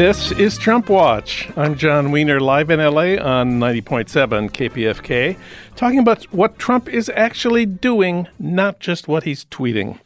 This is Trump Watch. I'm Jon Wiener, live in LA on 90.7 KPFK, talking about what Trump is actually doing, not just what he's tweeting.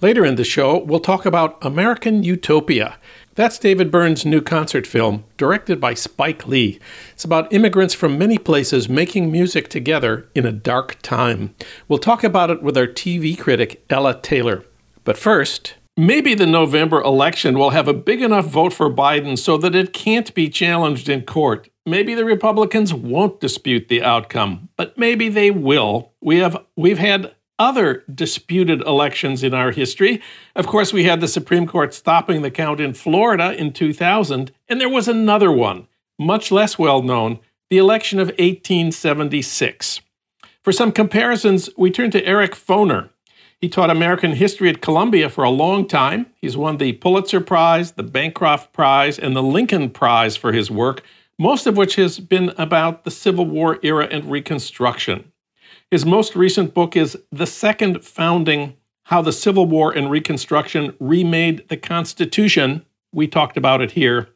Later in the show, we'll talk about American Utopia. That's David Byrne's new concert film, directed by Spike Lee. It's about immigrants from many places making music together in a dark time. We'll talk about it with our TV critic, Ella Taylor. But first, Maybe the November election will have a big enough vote for Biden so that it can't be challenged in court. Maybe the Republicans won't dispute the outcome, but maybe they will. We have we've had other disputed elections in our history. Of course, we had the Supreme Court stopping the count in Florida in 2000, and there was another one, much less well known, the election of 1876. For some comparisons, we turn to Eric Foner, he taught American history at Columbia for a long time. He's won the Pulitzer Prize, the Bancroft Prize, and the Lincoln Prize for his work, most of which has been about the Civil War era and Reconstruction. His most recent book is The Second Founding How the Civil War and Reconstruction Remade the Constitution. We talked about it here.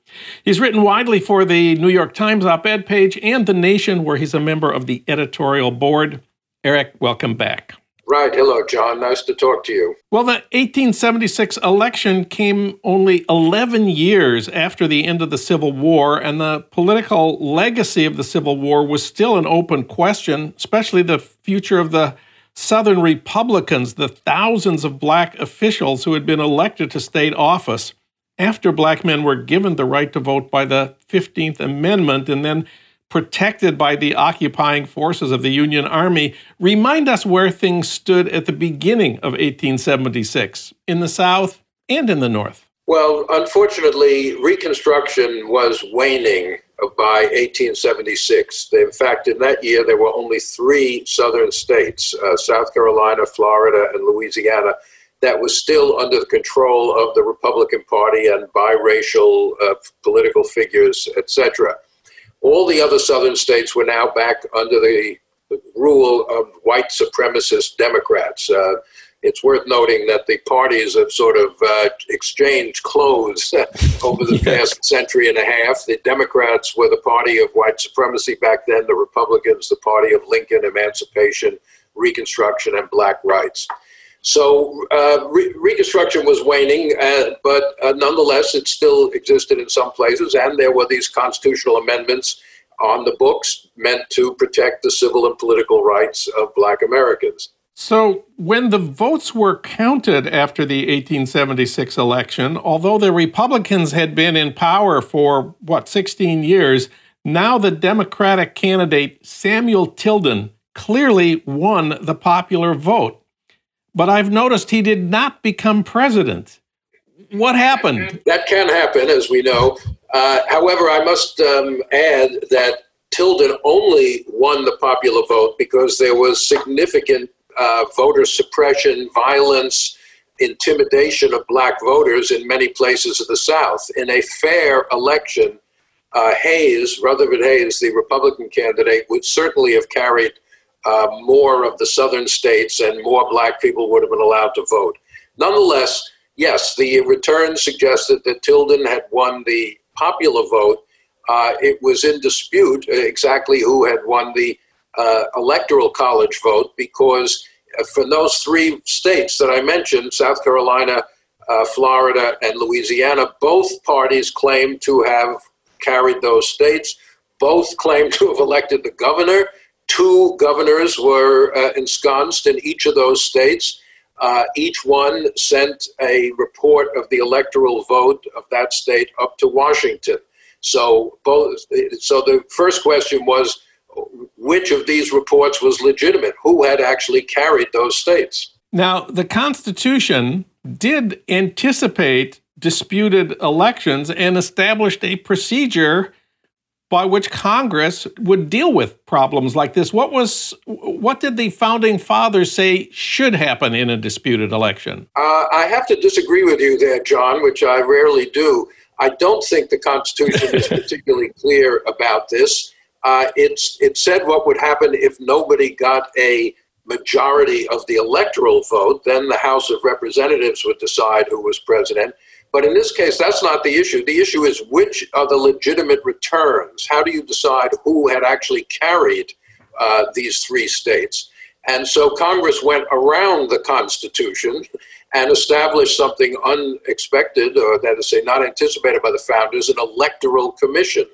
He's written widely for the New York Times op ed page and The Nation, where he's a member of the editorial board. Eric, welcome back. Right. Hello, Jon. Nice to talk to you. Well, the 1876 election came only 11 years after the end of the Civil War, and the political legacy of the Civil War was still an open question, especially the future of the Southern Republicans, the thousands of black officials who had been elected to state office after black men were given the right to vote by the 15th Amendment and then protected by the occupying forces of the Union Army, remind us where things stood at the beginning of 1876 in the South and in the North. Well, unfortunately, Reconstruction was waning by 1876. In fact, in that year, there were only three southern states uh, South Carolina, Florida, and Louisiana that was still under the control of the Republican Party and biracial uh, political figures, etc. All the other southern states were now back under the, rule of white supremacist Democrats. Uh, it's worth noting that the parties have sort of uh, exchanged clothes over the past century and a half. The Democrats were the party of white supremacy back then, the Republicans, the party of Lincoln, emancipation, Reconstruction, and black rights. So uh, re- Reconstruction was waning, uh, but uh, nonetheless, it still existed in some places, and there were these constitutional amendments on the books meant to protect the civil and political rights of Black Americans. So, when the votes were counted after the 1876 election, although the Republicans had been in power for, what, 16 years, now the Democratic candidate Samuel Tilden clearly won the popular vote. But I've noticed he did not become president. What happened? That can happen, as we know. Uh, however, I must um, add that Tilden only won the popular vote because there was significant uh, voter suppression, violence, intimidation of black voters in many places of the South. In a fair election, uh, Hayes, Rutherford Hayes, the Republican candidate, would certainly have carried uh, more of the southern states and more black people would have been allowed to vote. Nonetheless, yes, the return suggested that Tilden had won the popular vote. Uh, it was in dispute exactly who had won the uh, electoral college vote because uh, for those three states that I mentioned, South Carolina, uh, Florida, and Louisiana, both parties claimed to have carried those states. Both claimed to have elected the governor Two governors were uh, ensconced in each of those states. Uh, each one sent a report of the electoral vote of that state up to Washington. So, both, so the first question was which of these reports was legitimate? Who had actually carried those states? Now, the Constitution did anticipate disputed elections and established a procedure by which Congress would deal with problems like this. What was what did the founding fathers say should happen in a disputed election? Uh, I have to disagree with you there, Jon, which I rarely do. I don't think the Constitution is particularly clear about this. Uh, it's it said what would happen if nobody got a majority of the electoral vote. Then the House of Representatives would decide who was president. But in this case, that's not the issue. The issue is which are the legitimate returns? How do you decide who had actually carried uh, these three states? And so Congress went around the Constitution and established something unexpected, or that is, say, not anticipated by the founders, an electoral commission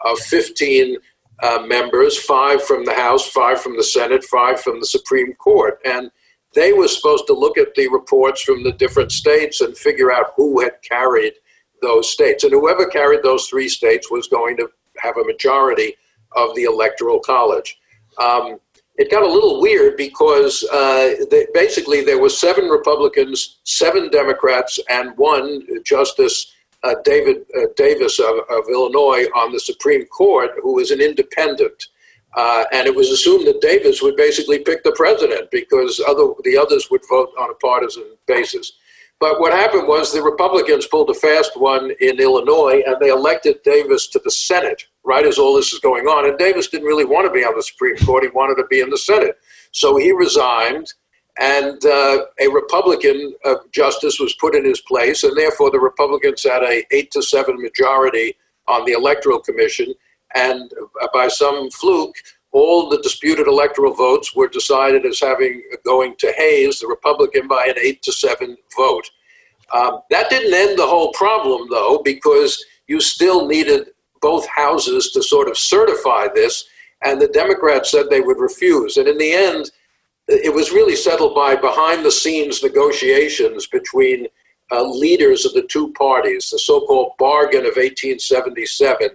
of 15 uh, members, five from the House, five from the Senate, five from the Supreme Court. And they were supposed to look at the reports from the different states and figure out who had carried those states. And whoever carried those three states was going to have a majority of the Electoral College. Um, it got a little weird because uh, they, basically there were seven Republicans, seven Democrats, and one Justice uh, David uh, Davis of, of, Illinois on the Supreme Court, who was an independent. Uh, and it was assumed that Davis would basically pick the president because other, the others would vote on a partisan basis. But what happened was the Republicans pulled a fast one in Illinois and they elected Davis to the Senate right as all this is going on. And Davis didn't really want to be on the Supreme Court, he wanted to be in the Senate. So he resigned, and uh, a Republican uh, justice was put in his place, and therefore the Republicans had a eight to seven majority on the Electoral Commission and by some fluke, all the disputed electoral votes were decided as having going to Hayes, the Republican, by an eight to seven vote. Um, that didn't end the whole problem, though, because you still needed both houses to sort of certify this, and the Democrats said they would refuse. And in the end, it was really settled by behind the scenes negotiations between uh, leaders of the two parties, the so called bargain of 1877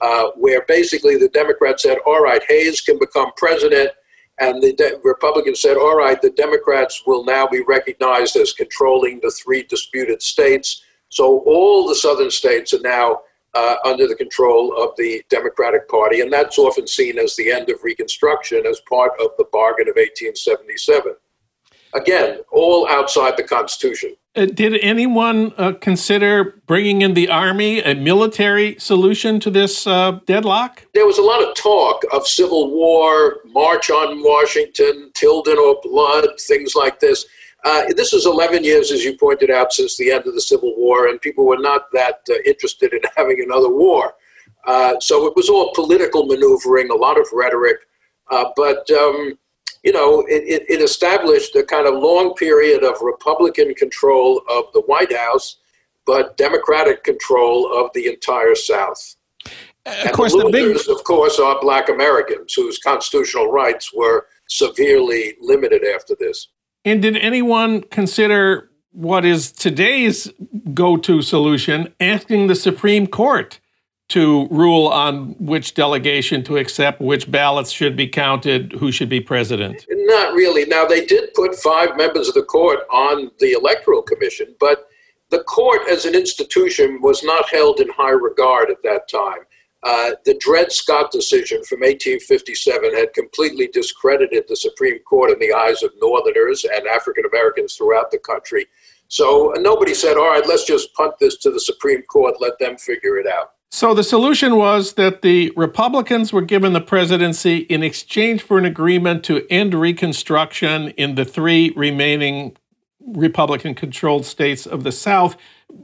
uh, where basically the Democrats said, all right, Hayes can become president. And the De- Republicans said, all right, the Democrats will now be recognized as controlling the three disputed states. So all the southern states are now uh, under the control of the Democratic Party. And that's often seen as the end of Reconstruction as part of the bargain of 1877. Again, all outside the Constitution. Uh, did anyone uh, consider bringing in the army, a military solution to this uh, deadlock? There was a lot of talk of civil war, march on Washington, Tilden or blood, things like this. Uh, this is 11 years, as you pointed out, since the end of the Civil War, and people were not that uh, interested in having another war. Uh, so it was all political maneuvering, a lot of rhetoric. but um, you know, it, it, established a kind of long period of Republican control of the White House, but Democratic control of the entire South. Of and course, the, the big... of course, are Black Americans whose constitutional rights were severely limited after this. And did anyone consider what is today's go-to solution, asking the Supreme Court to rule on which delegation to accept, which ballots should be counted, who should be president? Not really. Now, they did put five members of the court on the Electoral Commission, but the court as an institution was not held in high regard at that time. Uh, the Dred Scott decision from 1857 had completely discredited the Supreme Court in the eyes of Northerners and African Americans throughout the country. So nobody said, all right, let's just punt this to the Supreme Court, let them figure it out. So the solution was that the Republicans were given the presidency in exchange for an agreement to end Reconstruction in the three remaining Republican controlled states of the South.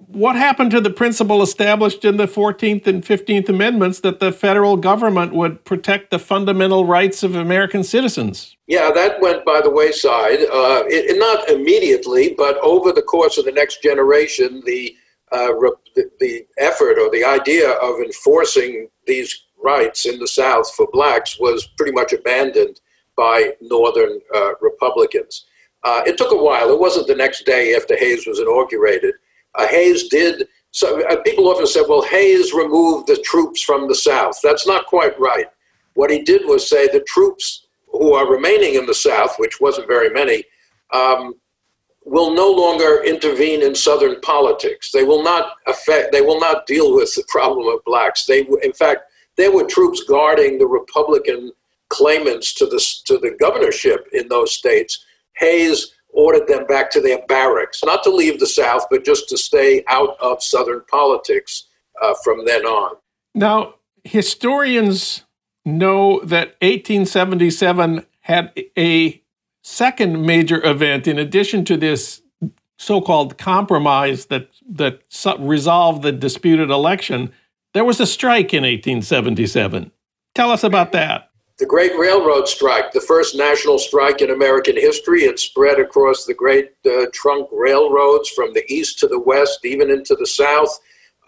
What happened to the principle established in the 14th and 15th Amendments that the federal government would protect the fundamental rights of American citizens? Yeah, that went by the wayside. Uh, it, not immediately, but over the course of the next generation, the uh, the, effort or the idea of enforcing these rights in the South for blacks was pretty much abandoned by Northern uh, Republicans. Uh, it took a while. It wasn't the next day after Hayes was inaugurated. Uh, Hayes did. So uh, people often said, "Well, Hayes removed the troops from the South." That's not quite right. What he did was say the troops who are remaining in the South, which wasn't very many, um, will no longer intervene in Southern politics. They will not affect. They will not deal with the problem of blacks. They, in fact, there were troops guarding the Republican claimants to the to the governorship in those states. Hayes ordered them back to their barracks, not to leave the South, but just to stay out of Southern politics uh, from then on. Now, historians know that 1877 had a second major event, in addition to this so-called compromise that that resolved the disputed election, there was a strike in 1877. Tell us about that. The Great Railroad Strike, the first national strike in American history. It spread across the great uh, trunk railroads from the east to the west, even into the south.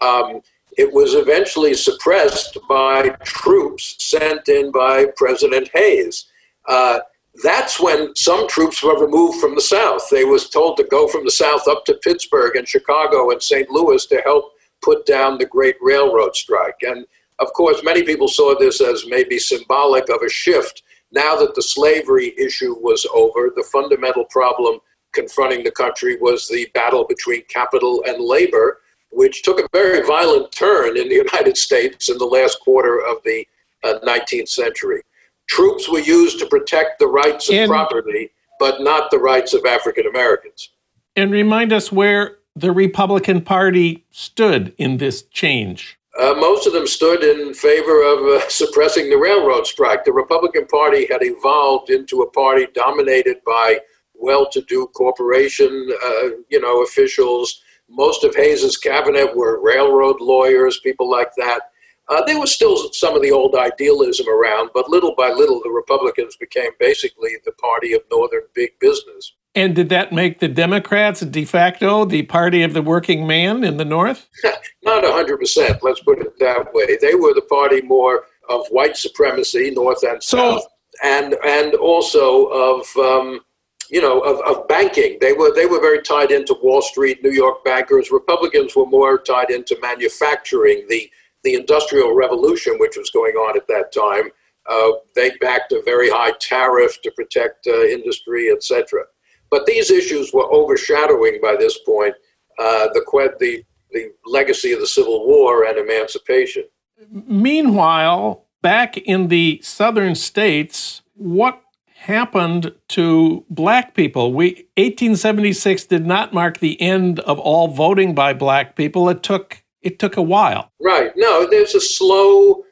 Um, it was eventually suppressed by troops sent in by President Hayes. Uh, that's when some troops were removed from the South. They was told to go from the South up to Pittsburgh and Chicago and St. Louis to help put down the Great Railroad Strike. And of course, many people saw this as maybe symbolic of a shift. Now that the slavery issue was over, the fundamental problem confronting the country was the battle between capital and labor, which took a very violent turn in the United States in the last quarter of the uh, 19th century troops were used to protect the rights of and, property, but not the rights of African Americans. And remind us where the Republican Party stood in this change. Uh, most of them stood in favor of uh, suppressing the railroad strike. The Republican Party had evolved into a party dominated by well-to-do corporation, uh, you know, officials. Most of Hayes's cabinet were railroad lawyers, people like that. Uh, there was still some of the old idealism around, but little by little, the Republicans became basically the party of Northern big business. And did that make the Democrats de facto the party of the working man in the North? Not 100%, let's put it that way. They were the party more of white supremacy, North and South, so, and, and also of. Um, you know, of, of banking. They were they were very tied into Wall Street, New York bankers. Republicans were more tied into manufacturing, the the Industrial Revolution, which was going on at that time, uh, they backed a very high tariff to protect uh, industry, etc. But these issues were overshadowing by this point uh, the, the, the legacy of the Civil War and emancipation. Meanwhile, back in the southern states, what happened to black people? We 1876 did not mark the end of all voting by black people. It took it took a while. Right. No, there's a slow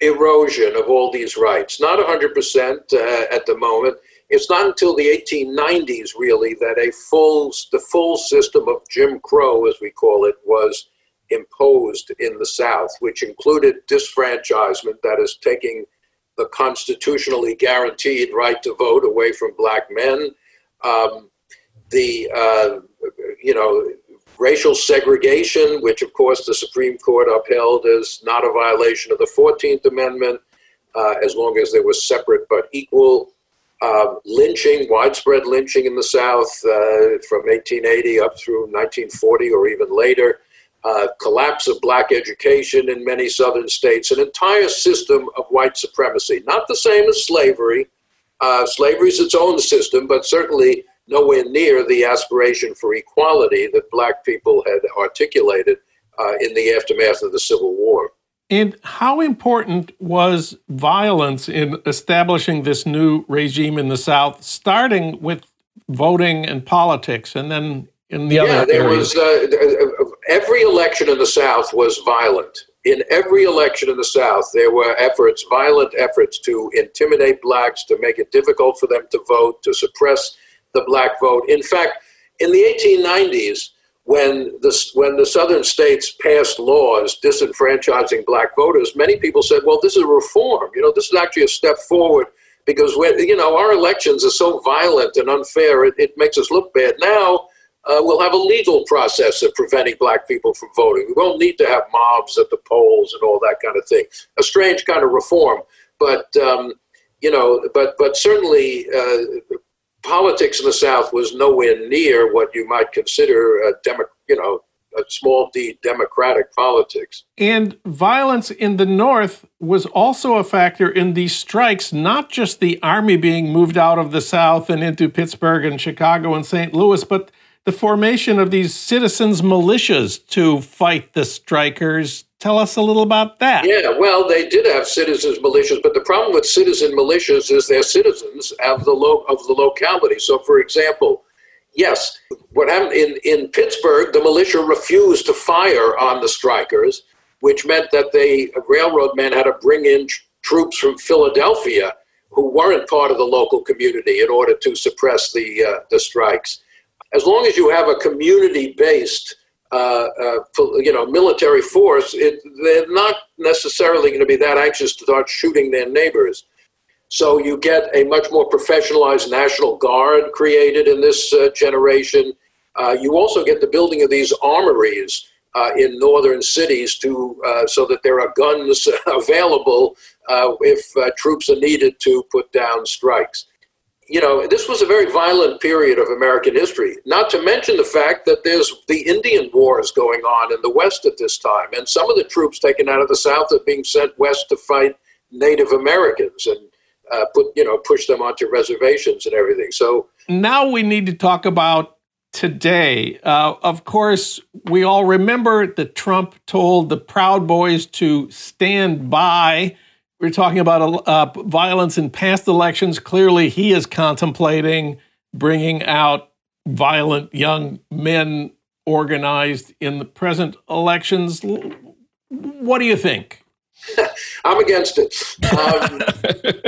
erosion of all these rights. Not 100% uh, at the moment. It's not until the 1890s, really, that a full, the full system of Jim Crow, as we call it, was imposed in the South, which included disfranchisement, that is, taking the constitutionally guaranteed right to vote away from black men. Um, the, uh, you know, racial segregation, which of course the Supreme Court upheld as not a violation of the 14th Amendment, uh, as long as there was separate but equal. Uh, lynching, widespread lynching in the South uh, from 1880 up through 1940 or even later. Uh, collapse of black education in many southern states, an entire system of white supremacy. Not the same as slavery. Uh, slavery is its own system, but certainly nowhere near the aspiration for equality that black people had articulated uh, in the aftermath of the Civil War. And how important was violence in establishing this new regime in the South, starting with voting and politics, and then in the yeah, other Yeah, there areas? was uh, every election in the South was violent. In every election in the South, there were efforts, violent efforts, to intimidate blacks, to make it difficult for them to vote, to suppress the black vote. In fact, in the 1890s, when the, when the southern states passed laws disenfranchising black voters, many people said, well, this is a reform. You know, this is actually a step forward because, when, you know, our elections are so violent and unfair, it, it makes us look bad. Now, uh, we'll have a legal process of preventing black people from voting. We won't need to have mobs at the polls and all that kind of thing. A strange kind of reform, but um, you know, but but certainly uh, politics in the South was nowhere near what you might consider a you know, a small d democratic politics. And violence in the North was also a factor in these strikes, not just the army being moved out of the South and into Pittsburgh and Chicago and St. Louis, but the formation of these citizens' militias to fight the strikers Tell us a little about that. Yeah, well, they did have citizens militias, but the problem with citizen militias is they're citizens of the lo- of the locality. So, for example, yes, what happened in, in Pittsburgh, the militia refused to fire on the strikers, which meant that the railroad men had to bring in tr- troops from Philadelphia who weren't part of the local community in order to suppress the uh, the strikes. as long as you have a community-based uh, uh, you know, military force, it, they're not necessarily going to be that anxious to start shooting their neighbors. So you get a much more professionalized National Guard created in this uh, generation. Uh, you also get the building of these armories uh, in northern cities to so that there are guns available if troops are needed to put down strikes you know, this was a very violent period of American history, not to mention the fact that there's the Indian Wars going on in the West at this time. And some of the troops taken out of the South are being sent west to fight Native Americans and uh, put, you know, push them onto reservations and everything. So now we need to talk about today. Uh, of course, we all remember that Trump told the Proud Boys to stand by we're talking about uh, violence in past elections. Clearly, he is contemplating bringing out violent young men organized in the present elections. What do you think? I'm against it. Um,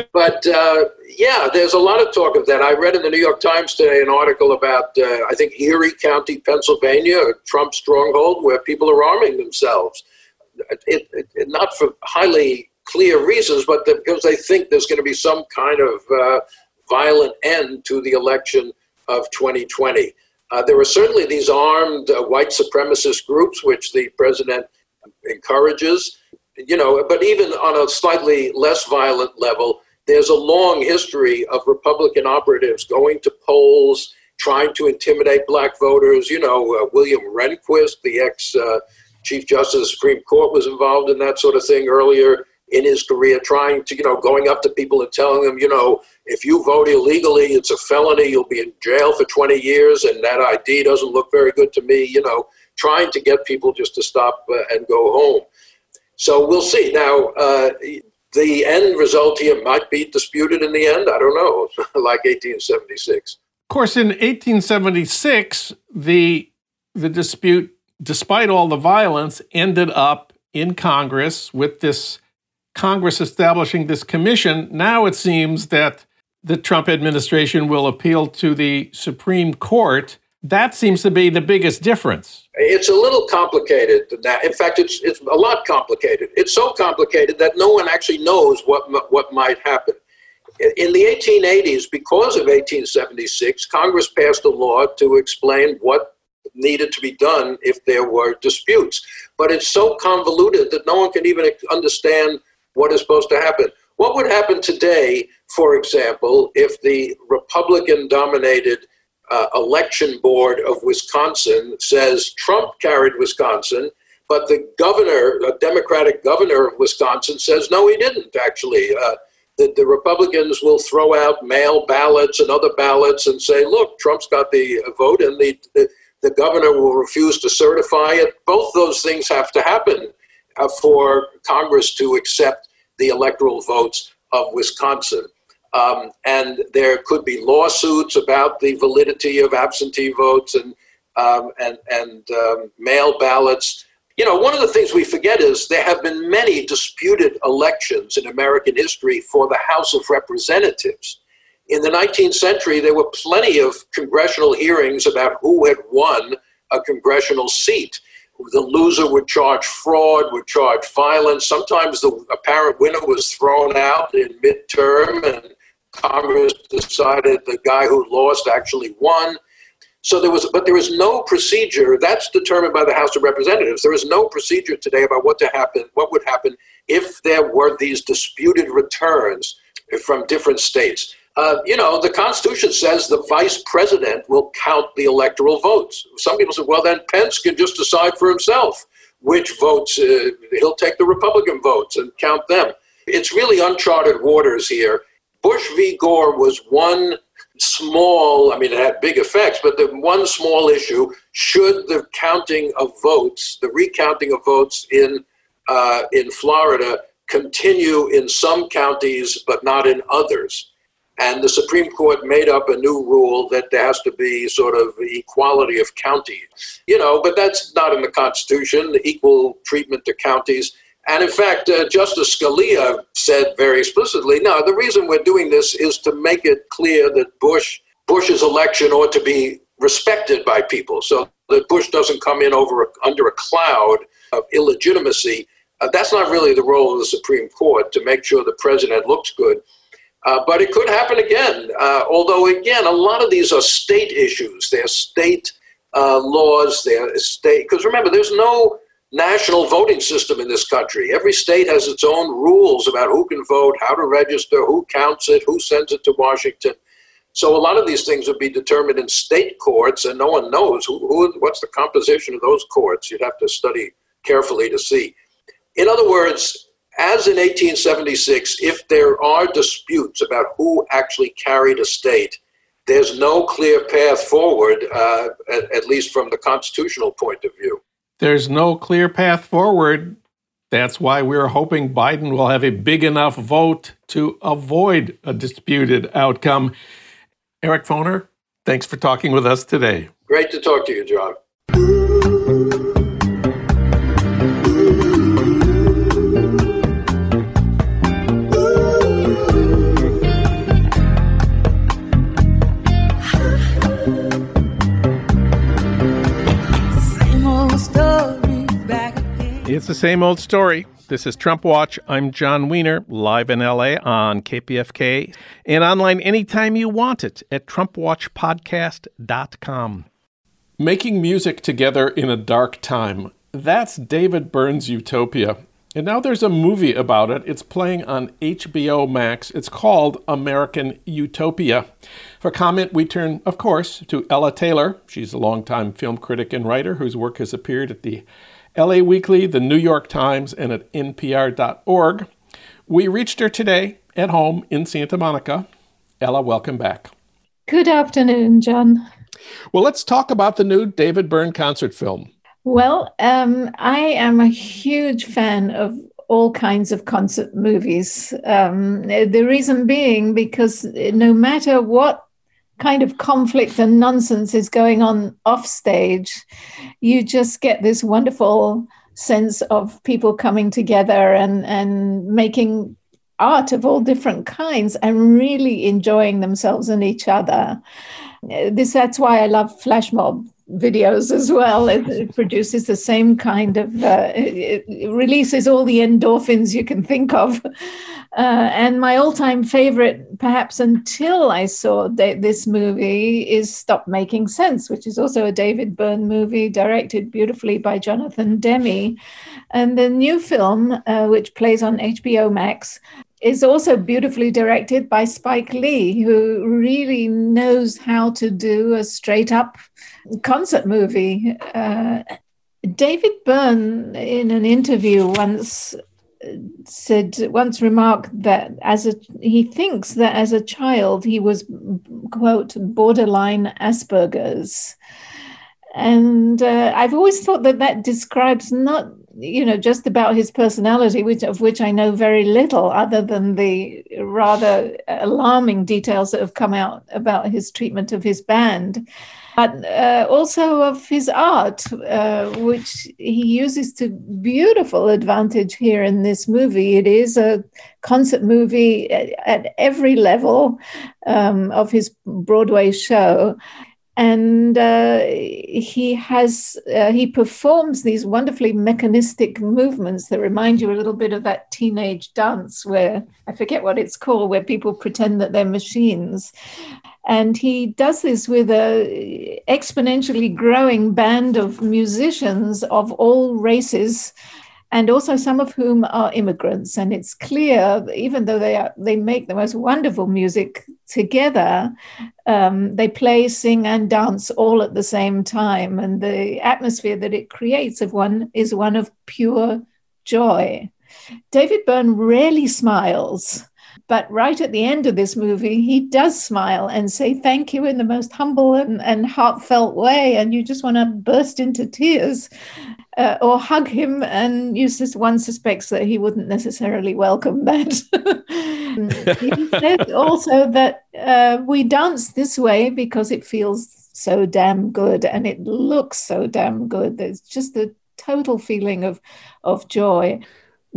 but uh, yeah, there's a lot of talk of that. I read in the New York Times today an article about, uh, I think, Erie County, Pennsylvania, a Trump stronghold where people are arming themselves. It, it, it, not for highly clear reasons, but because they think there's going to be some kind of uh, violent end to the election of 2020. Uh, there are certainly these armed uh, white supremacist groups, which the president encourages, you know, but even on a slightly less violent level, there's a long history of Republican operatives going to polls, trying to intimidate black voters. You know, uh, William Rehnquist, the ex uh, Chief Justice of the Supreme Court, was involved in that sort of thing earlier in his career trying to, you know, going up to people and telling them, you know, if you vote illegally, it's a felony, you'll be in jail for 20 years, and that ID doesn't look very good to me, you know, trying to get people just to stop uh, and go home. So we'll see. Now, uh, the end result here might be disputed in the end. I don't know, like 1876. Of course, in 1876, the the dispute, despite all the violence, ended up in Congress with this Congress establishing this commission, now it seems that the Trump administration will appeal to the Supreme Court. That seems to be the biggest difference. It's a little complicated that. In fact, it's it's a lot complicated. It's so complicated that no one actually knows what what might happen. In the 1880s, because of 1876, Congress passed a law to explain what needed to be done if there were disputes. But it's so convoluted that no one can even understand what is supposed to happen. What would happen today, for example, if the Republican dominated uh, election board of Wisconsin says Trump carried Wisconsin, but the governor, a Democratic governor of Wisconsin, says no, he didn't actually. Uh, the, the Republicans will throw out mail ballots and other ballots and say, look, Trump's got the vote, and the, the, the governor will refuse to certify it. Both those things have to happen uh, for Congress to accept the electoral votes of Wisconsin. Um, and there could be lawsuits about the validity of absentee votes and um, and and um, mail ballots. You know, one of the things we forget is there have been many disputed elections in American history for the House of Representatives. In the 19th century, there were plenty of congressional hearings about who had won a congressional seat the loser would charge fraud, would charge violence. Sometimes the apparent winner was thrown out in midterm, and Congress decided the guy who lost actually won. So there was, but there is no procedure that's determined by the House of Representatives. There is no procedure today about what to happen, what would happen if there were these disputed returns from different states. Uh, you know, the Constitution says the vice president will count the electoral votes. Some people say, well, then Pence can just decide for himself which votes, uh, he'll take the Republican votes and count them. It's really uncharted waters here. Bush v. Gore was one small, I mean, it had big effects, but the one small issue should the counting of votes, the recounting of votes in, uh, in Florida, continue in some counties but not in others? And the Supreme Court made up a new rule that there has to be sort of equality of counties. You know, but that's not in the Constitution, equal treatment to counties. And in fact, uh, Justice Scalia said very explicitly, no, the reason we're doing this is to make it clear that Bush Bush's election ought to be respected by people, so that Bush doesn't come in over a, under a cloud of illegitimacy. Uh, that's not really the role of the Supreme Court to make sure the president looks good. Uh, but it could happen again. Uh, although, again, a lot of these are state issues. They're state uh, laws. They're state because remember, there's no national voting system in this country. Every state has its own rules about who can vote, how to register, who counts it, who sends it to Washington. So a lot of these things would be determined in state courts, and no one knows who, who, what's the composition of those courts. You'd have to study carefully to see. In other words, as in 1876, if there are disputes about who actually carried a state, there's no clear path forward, uh, at, at least from the constitutional point of view. There's no clear path forward. That's why we're hoping Biden will have a big enough vote to avoid a disputed outcome. Eric Foner, thanks for talking with us today. Great to talk to you, Jon. It's the same old story. This is Trump Watch. I'm Jon Wiener, live in LA on KPFK and online anytime you want it at TrumpWatchPodcast.com. Making music together in a dark time. That's David Byrne's Utopia. And now there's a movie about it. It's playing on HBO Max. It's called American Utopia. For comment, we turn, of course, to Ella Taylor. She's a longtime film critic and writer whose work has appeared at the LA Weekly, the New York Times, and at NPR.org. We reached her today at home in Santa Monica. Ella, welcome back. Good afternoon, Jon. Well, let's talk about the new David Byrne concert film. Well, um, I am a huge fan of all kinds of concert movies. Um, the reason being because no matter what kind of conflict and nonsense is going on off stage, you just get this wonderful sense of people coming together and, and making art of all different kinds and really enjoying themselves and each other. This that's why I love flash mob videos as well. It, it produces the same kind of, uh, it, it, releases all the endorphins you can think of. Uh, and my all time favorite, perhaps until I saw this movie, is Stop Making Sense, which is also a David Byrne movie directed beautifully by Jonathan Demme. And the new film, uh, which plays on HBO Max, is also beautifully directed by Spike Lee, who really knows how to do a straight up concert movie. Uh, David Byrne, in an interview once, said once remarked that as a he thinks that as a child he was quote borderline Asperger's, and uh, I've always thought that that describes not you know just about his personality which of which i know very little other than the rather alarming details that have come out about his treatment of his band but uh, also of his art uh, which he uses to beautiful advantage here in this movie. It is a concert movie at, at every level um, of his broadway show and uh, he has uh, he performs these wonderfully mechanistic movements that remind you a little bit of that teenage dance where i forget what it's called where people pretend that they're machines. And he does this with a exponentially growing band of musicians of all races and also some of whom are immigrants. And it's clear, even though they are, they make the most wonderful music together, um, they play, sing, and dance all at the same time. And the atmosphere that it creates of one is one of pure joy. David Byrne rarely smiles. But right at the end of this movie, he does smile and say thank you in the most humble and, and heartfelt way. And you just want to burst into tears uh, or hug him. And you just, one suspects that he wouldn't necessarily welcome that. he said also that uh, we dance this way because it feels so damn good and it looks so damn good. There's just the total feeling of, of joy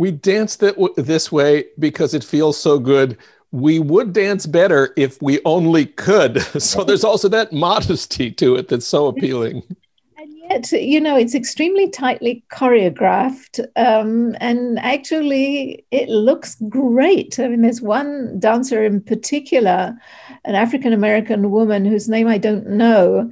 we dance that w- this way because it feels so good. we would dance better if we only could. So there's also that modesty to it that's so appealing. And yet, you know, it's extremely tightly choreographed. Um, and actually, it looks great. I mean, there's one dancer in particular, an African American woman whose name I don't know,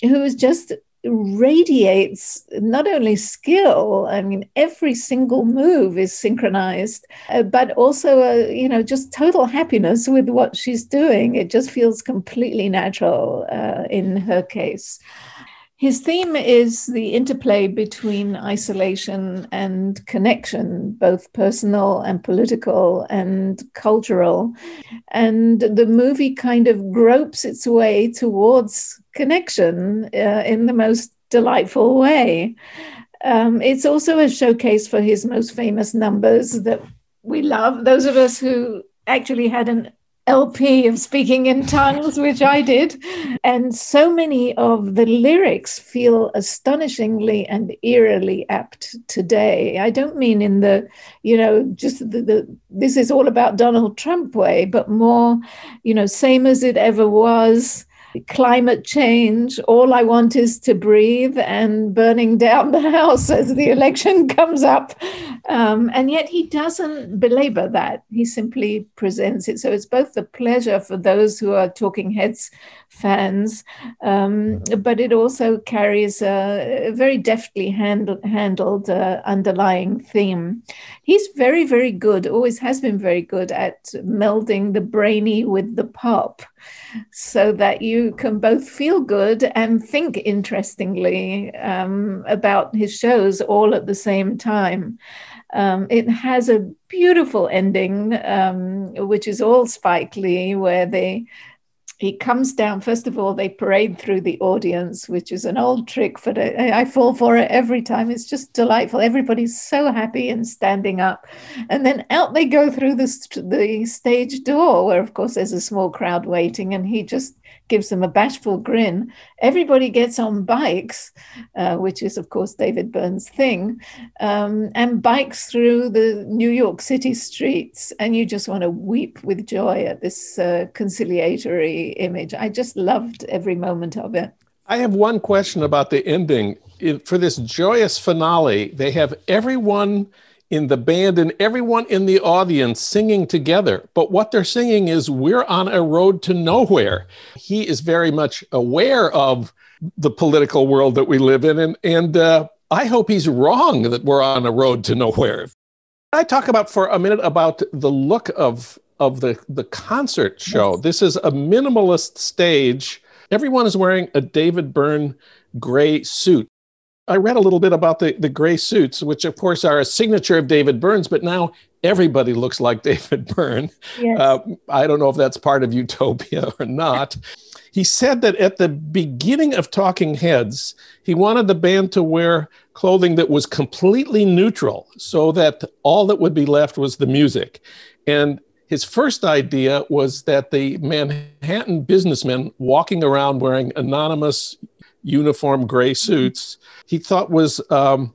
who is just radiates not only skill i mean every single move is synchronized uh, but also uh, you know just total happiness with what she's doing. It just feels completely natural uh, in her case his theme is the interplay between isolation and connection, both personal and political and cultural. And the movie kind of gropes its way towards connection uh, in the most delightful way. Um, it's also a showcase for his most famous numbers that we love. Those of us who actually had an LP of Speaking in Tongues, which I did. And so many of the lyrics feel astonishingly and eerily apt today. I don't mean in the, you know, just the, the this is all about Donald Trump way, but more, you know, same as it ever was climate change. All I want is to breathe and burning down the house as the election comes up. Um, and yet he doesn't belabor that. He simply presents it. So it's both the pleasure for those who are Talking Heads fans, um, but it also carries a, a very deftly handled, handled uh, underlying theme. He's very, very good, always has been very good at melding the brainy with the pop so that you can both feel good and think interestingly um, about his shows all at the same time. Um, it has a beautiful ending, um, which is all Spike Lee, where they he comes down. First of all, they parade through the audience, which is an old trick, but I, I, fall for it every time. It's just delightful. Everybody's so happy and standing up. And then out they go through the, the stage door, where, of course, there's a small crowd waiting, and he just gives them a bashful grin. Everybody gets on bikes, uh, which is, of course, David Byrne's thing, um, and bikes through the New York City streets. And you just want to weep with joy at this uh, conciliatory image. I just loved every moment of it. I have one question about the ending. For this joyous finale, they have everyone in the band and everyone in the audience singing together. But what they're singing is, We're on a road to nowhere. He is very much aware of the political world that we live in. And, and uh, I hope he's wrong that we're on a road to nowhere. I talk about for a minute about the look of, of the, the concert show. Yes. This is a minimalist stage. Everyone is wearing a David Byrne gray suit. I read a little bit about the, the gray suits, which of course are a signature of David Byrne's, but now everybody looks like David Byrne. Yes. Uh, I don't know if that's part of Utopia or not. he said that at the beginning of Talking Heads, he wanted the band to wear clothing that was completely neutral so that all that would be left was the music. And his first idea was that the Manhattan businessmen walking around wearing anonymous uniform gray suits, he thought was um,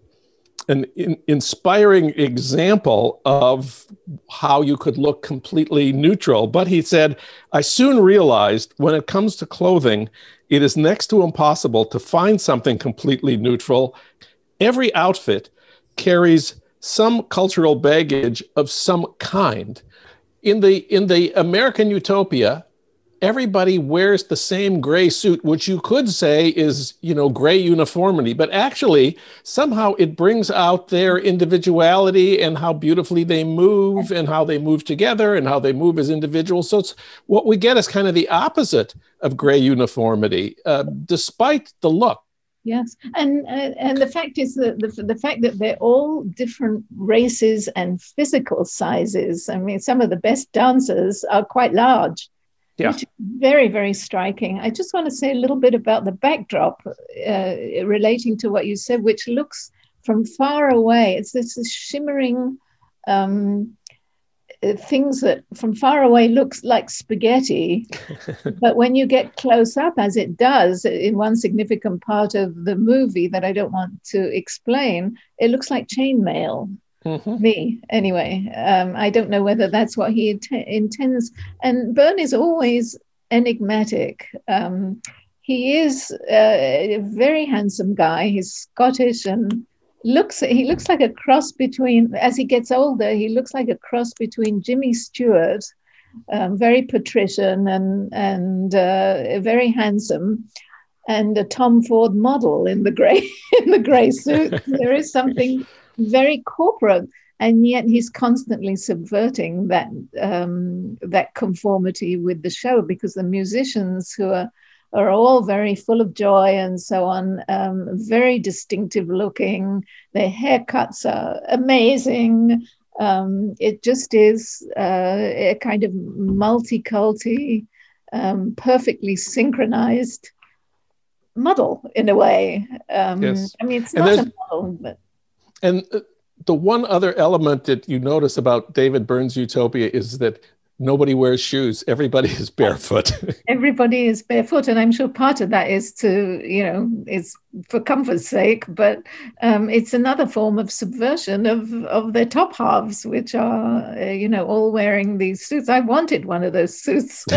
an in- inspiring example of how you could look completely neutral. But he said, I soon realized when it comes to clothing, it is next to impossible to find something completely neutral. Every outfit carries some cultural baggage of some kind. In the, in the American utopia, everybody wears the same gray suit, which you could say is, you know, gray uniformity, but actually somehow it brings out their individuality and how beautifully they move and how they move together and how they move as individuals. So it's what we get is kind of the opposite of gray uniformity, uh, despite the look. Yes, and uh, and the fact is that the, the fact that they're all different races and physical sizes. I mean, some of the best dancers are quite large, yeah. which is very, very striking. I just want to say a little bit about the backdrop uh, relating to what you said, which looks from far away. It's this shimmering um, uh, things that from far away looks like spaghetti, but when you get close up, as it does in one significant part of the movie that I don't want to explain, it looks like chainmail. Mm-hmm. Me, anyway. Um, I don't know whether that's what he int- intends. And Byrne is always enigmatic. Um, he is a very handsome guy. He's Scottish and looks he looks like a cross between as he gets older he looks like a cross between jimmy stewart um, very patrician and and uh, very handsome and a tom ford model in the gray in the gray suit there is something very corporate and yet he's constantly subverting that um, that conformity with the show because the musicians who are are all very full of joy and so on, um, very distinctive looking. Their haircuts are amazing. Um, it just is uh, a kind of multi-culti, um, perfectly synchronized muddle in a way. Um, yes. I mean, it's not a muddle, but. And uh, the one other element that you notice about David Byrne's Utopia is that nobody wears shoes. Everybody is barefoot. Everybody is barefoot and i'm sure part of that is to you know is for comfort's sake but um, it's another form of subversion of of their top halves which are uh, you know all wearing these suits. I wanted one of those suits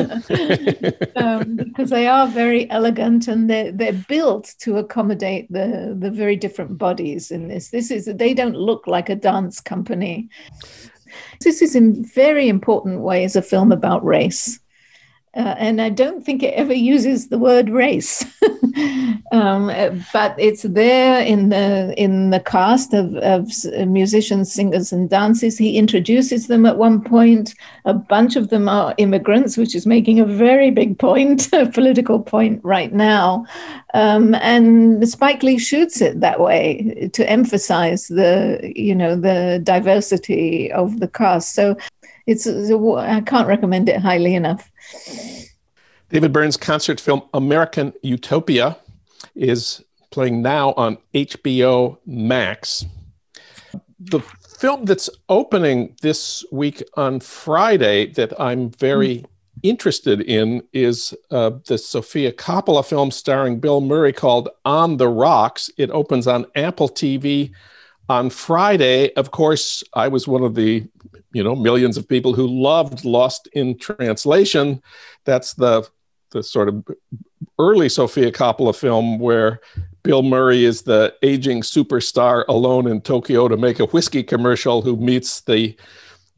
um, because they are very elegant and they're, they're built to accommodate the the very different bodies in this. This is they don't look like a dance company this is in very important ways a film about race. Uh, and I don't think it ever uses the word race, um, but it's there in the in the cast of, of musicians, singers, and dancers. He introduces them at one point. A bunch of them are immigrants, which is making a very big point, a political point right now. Um, and Spike Lee shoots it that way to emphasize the you know the diversity of the cast. So it's I can't recommend it highly enough. David Byrne's concert film American Utopia is playing now on HBO Max. The film that's opening this week on Friday that I'm very interested in is uh, the Sofia Coppola film starring Bill Murray called On the Rocks. It opens on Apple TV on Friday. Of course, I was one of the you know millions of people who loved Lost in Translation. That's the the sort of early Sofia Coppola film where Bill Murray is the aging superstar alone in Tokyo to make a whiskey commercial who meets the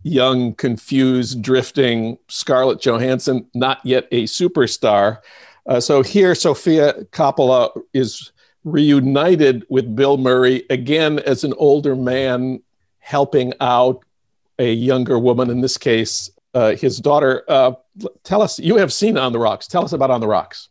young, confused, drifting Scarlett Johansson, not yet a superstar. Uh, so here, Sofia Coppola is reunited with Bill Murray again as an older man helping out a younger woman, in this case, uh, his daughter. Uh, tell us, you have seen On the Rocks. Tell us about On the Rocks.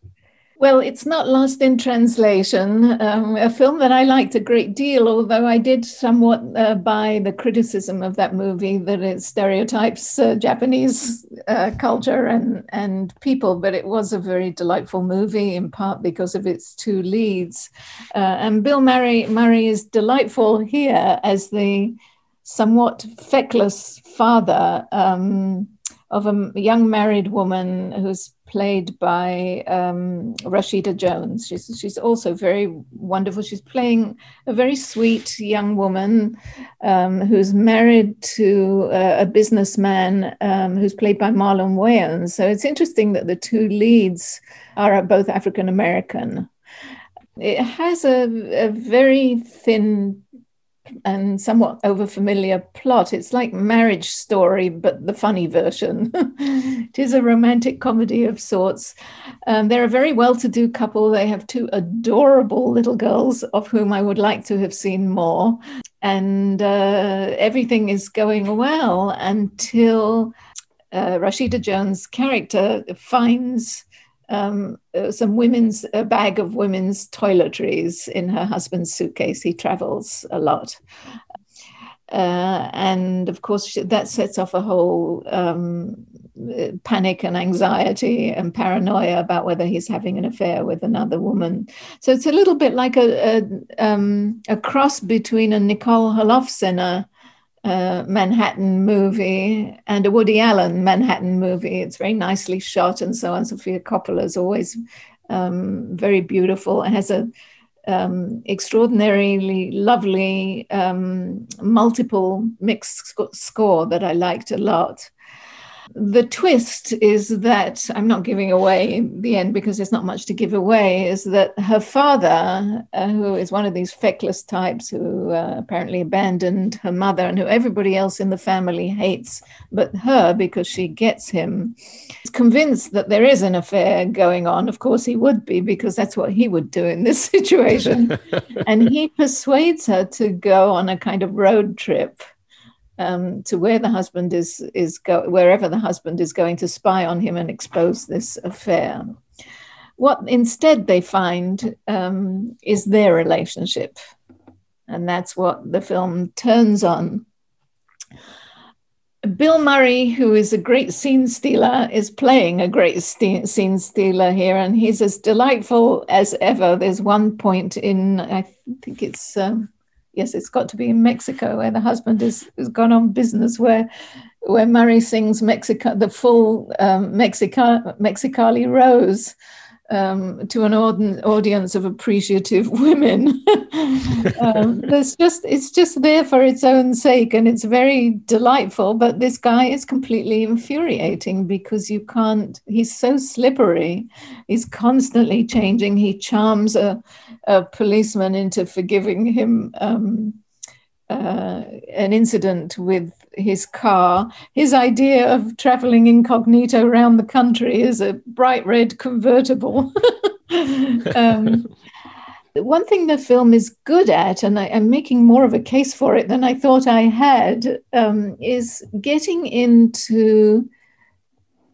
Well, it's not lost in translation. Um, a film that I liked a great deal, although I did somewhat uh, buy the criticism of that movie that it stereotypes uh, Japanese uh, culture and, and people, but it was a very delightful movie, in part because of its two leads. Uh, and Bill Murray, Murray is delightful here as the somewhat feckless father um, of a young married woman who's played by um, Rashida Jones. She's, she's also very wonderful. She's playing a very sweet young woman um, who's married to a, a businessman um, who's played by Marlon Wayans. So it's interesting that the two leads are both African American. It has a, a very thin and somewhat overfamiliar plot. It's like Marriage Story, but the funny version. it is a romantic comedy of sorts. Um, they're a very well to do couple. They have two adorable little girls, of whom I would like to have seen more. And uh, everything is going well until uh, Rashida Jones' character finds um, uh, some women's a bag of women's toiletries in her husband's suitcase. He travels a lot. Uh, and of course, that sets off a whole um, panic and anxiety and paranoia about whether he's having an affair with another woman. So it's a little bit like a, a, um, a cross between a Nicole Holofcener uh, Manhattan movie and a Woody Allen Manhattan movie. It's very nicely shot and so on. Sofia Coppola is always um, very beautiful and has a, um, extraordinarily lovely um, multiple mixed sc- score that I liked a lot. The twist is that I'm not giving away the end because there's not much to give away. Is that her father, uh, who is one of these feckless types who uh, apparently abandoned her mother and who everybody else in the family hates but her because she gets him, is convinced that there is an affair going on. Of course, he would be because that's what he would do in this situation. and he persuades her to go on a kind of road trip um, to where the husband is is go wherever the husband is going to spy on him and expose this affair. What instead they find um, is their relationship, and that's what the film turns on. Bill Murray, who is a great scene stealer, is playing a great scene stealer here, and he's as delightful as ever. There's one point in, I think it's um, yes, it's got to be in Mexico where the husband has gone on business where where Murray sings Mexico the full um, Mexica, Mexicali Rose um, to an audience of appreciative women. um, there's just it's just there for its own sake, and it's very delightful. But this guy is completely infuriating because you can't. He's so slippery. He's constantly changing. He charms a, a policeman into forgiving him. Um, uh, an incident with his car. His idea of traveling incognito around the country is a bright red convertible. um, one thing the film is good at, and I, am making more of a case for it than I thought I had, um, is getting into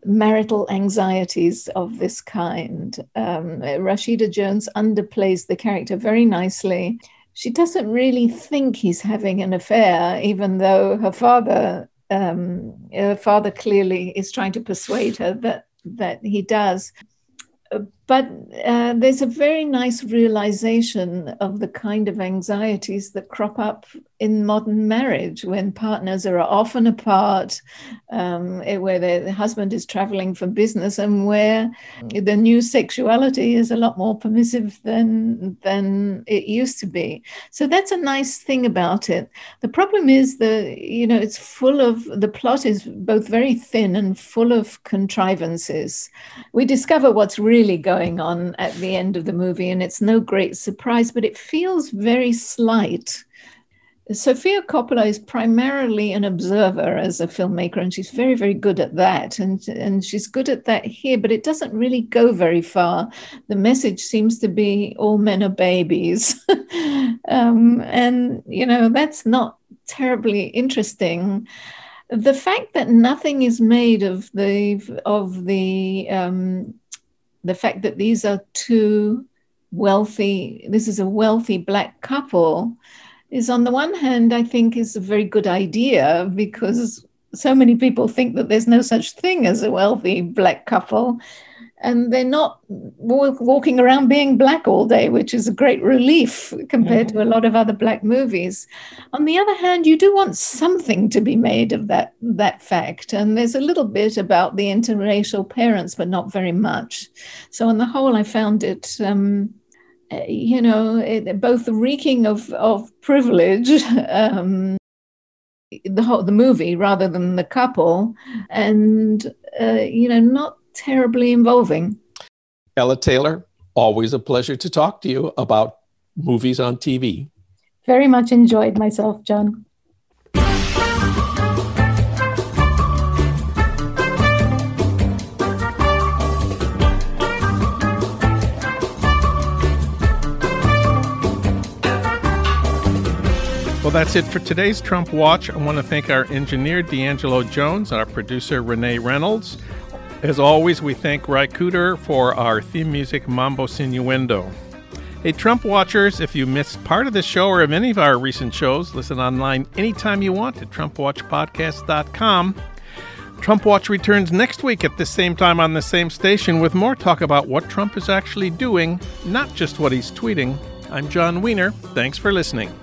marital anxieties of this kind. Um, Rashida Jones underplays the character very nicely she doesn't really think he's having an affair, even though her father, um, her father clearly is trying to persuade her that that he does but uh, there's a very nice realization of the kind of anxieties that crop up in modern marriage when partners are often apart, um, eh, where the husband is traveling for business, and where the new sexuality is a lot more permissive than than it used to be. So that's a nice thing about it. The problem is that you know it's full of the plot is both very thin and full of contrivances. We discover what's really going going on at the end of the movie, and it's no great surprise, but it feels very slight. Sofia Coppola is primarily an observer as a filmmaker, and she's very, very good at that. And, and she's good at that here, but it doesn't really go very far. The message seems to be all men are babies. um, and, you know, that's not terribly interesting. The fact that nothing is made of the of the um, the fact that these are two wealthy, this is a wealthy black couple, is on the one hand, I think is a very good idea because so many people think that there's no such thing as a wealthy black couple and they're not walking around being black all day, which is a great relief compared mm-hmm. to a lot of other black movies. On the other hand, you do want something to be made of that that fact, and there's a little bit about the interracial parents, but not very much. So on the whole, I found it. Um, eh, you know, it, both reeking of of privilege, um, the whole the movie rather than the couple, and uh, you know, not terribly involving. Ella Taylor, always a pleasure to talk to you about movies on TV. Very much enjoyed myself, Jon. Well, that's it for today's Trump Watch. I want to thank our engineer, D'Angelo Jones, our producer, Renee Reynolds. As always, we thank Ry Cooder for our theme music, Mambo Sinuendo. Hey, Trump watchers, if you missed part of this show or of any of our recent shows, listen online anytime you want at TrumpWatchPodcast.com. Trump Watch returns next week at the same time on the same station with more talk about what Trump is actually doing, not just what he's tweeting. I'm Jon Wiener. Thanks for listening.